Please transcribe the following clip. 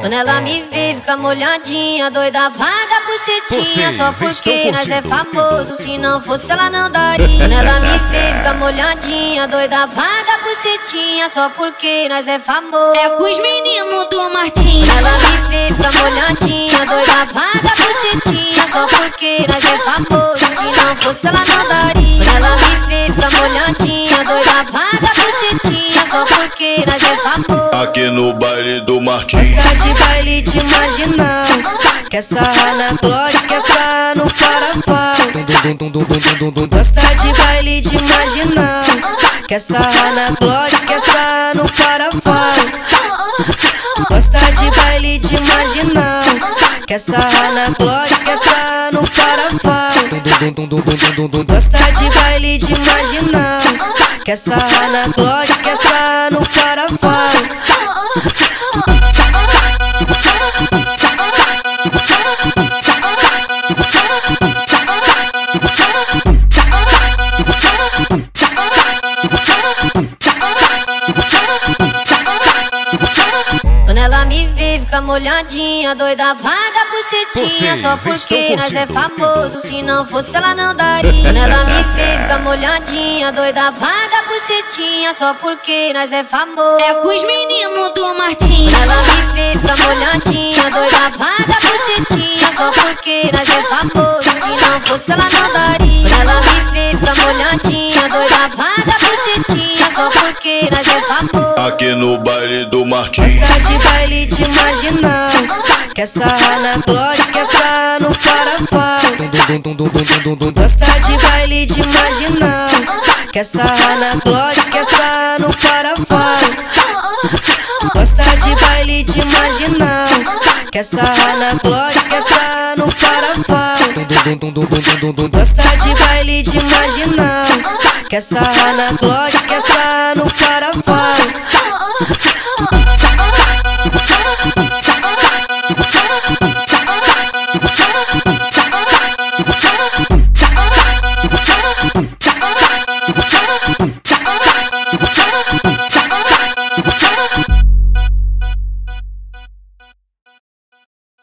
Quando ela me vê, fica molhadinha, doida, paga bucetinha. Só porque nós é famoso, se não fosse ela não daria. Quando ela me vê, fica molhadinha, doida, paga bucetinha. Só porque nós é famoso. É com os meninos do Martins. Ela me vê, fica molhadinha, doida, paga bucetinha. Só porque nós é famoso, se não fosse ela não daria. Quando ela me vê, fica molhadinha, doida, paga porque nós é famoso. Aqui no baile do Martins. Gosta de baile de marginal. Quer sarrar na glória, quer sarrar no carnaval. Gosta de baile de marginal. Quer sarrar na glória, quer sarrar no carnaval. Gosta de baile de marginal. Quer sarrar na glória, quer sarrar no carnaval. Gosta de baile de marginal. Quer sarrar na glória, quer sarrar vê, fica molhadinha, doida, paga bucetinha. Vocês Só porque nós é famoso, se não fosse ela não daria. Quando ela me vê, fica molhadinha, doida, paga bucetinha. Só porque nós é famoso. É com os meninos do Martins. Ela me vê, fica molhadinha, doida, paga bucetinha. Só porque nós é famoso, se não fosse ela não daria. Quando ela me vê, fica molhadinha, doida, paga bucetinha. Só porque nós é famoso. Aqui no baile do Martins. Gosta de baile de marginal. Quer sarrar na glória, quer sarrar no carnaval. Gosta de baile de marginal. Quer sarrar na glória, quer sarrar no carnaval. Gosta de baile de marginal. Quer sarrar na glória, quer sarrar no carnaval. Gosta de baile de marginal. Quer sarrar na glória, quer sarrar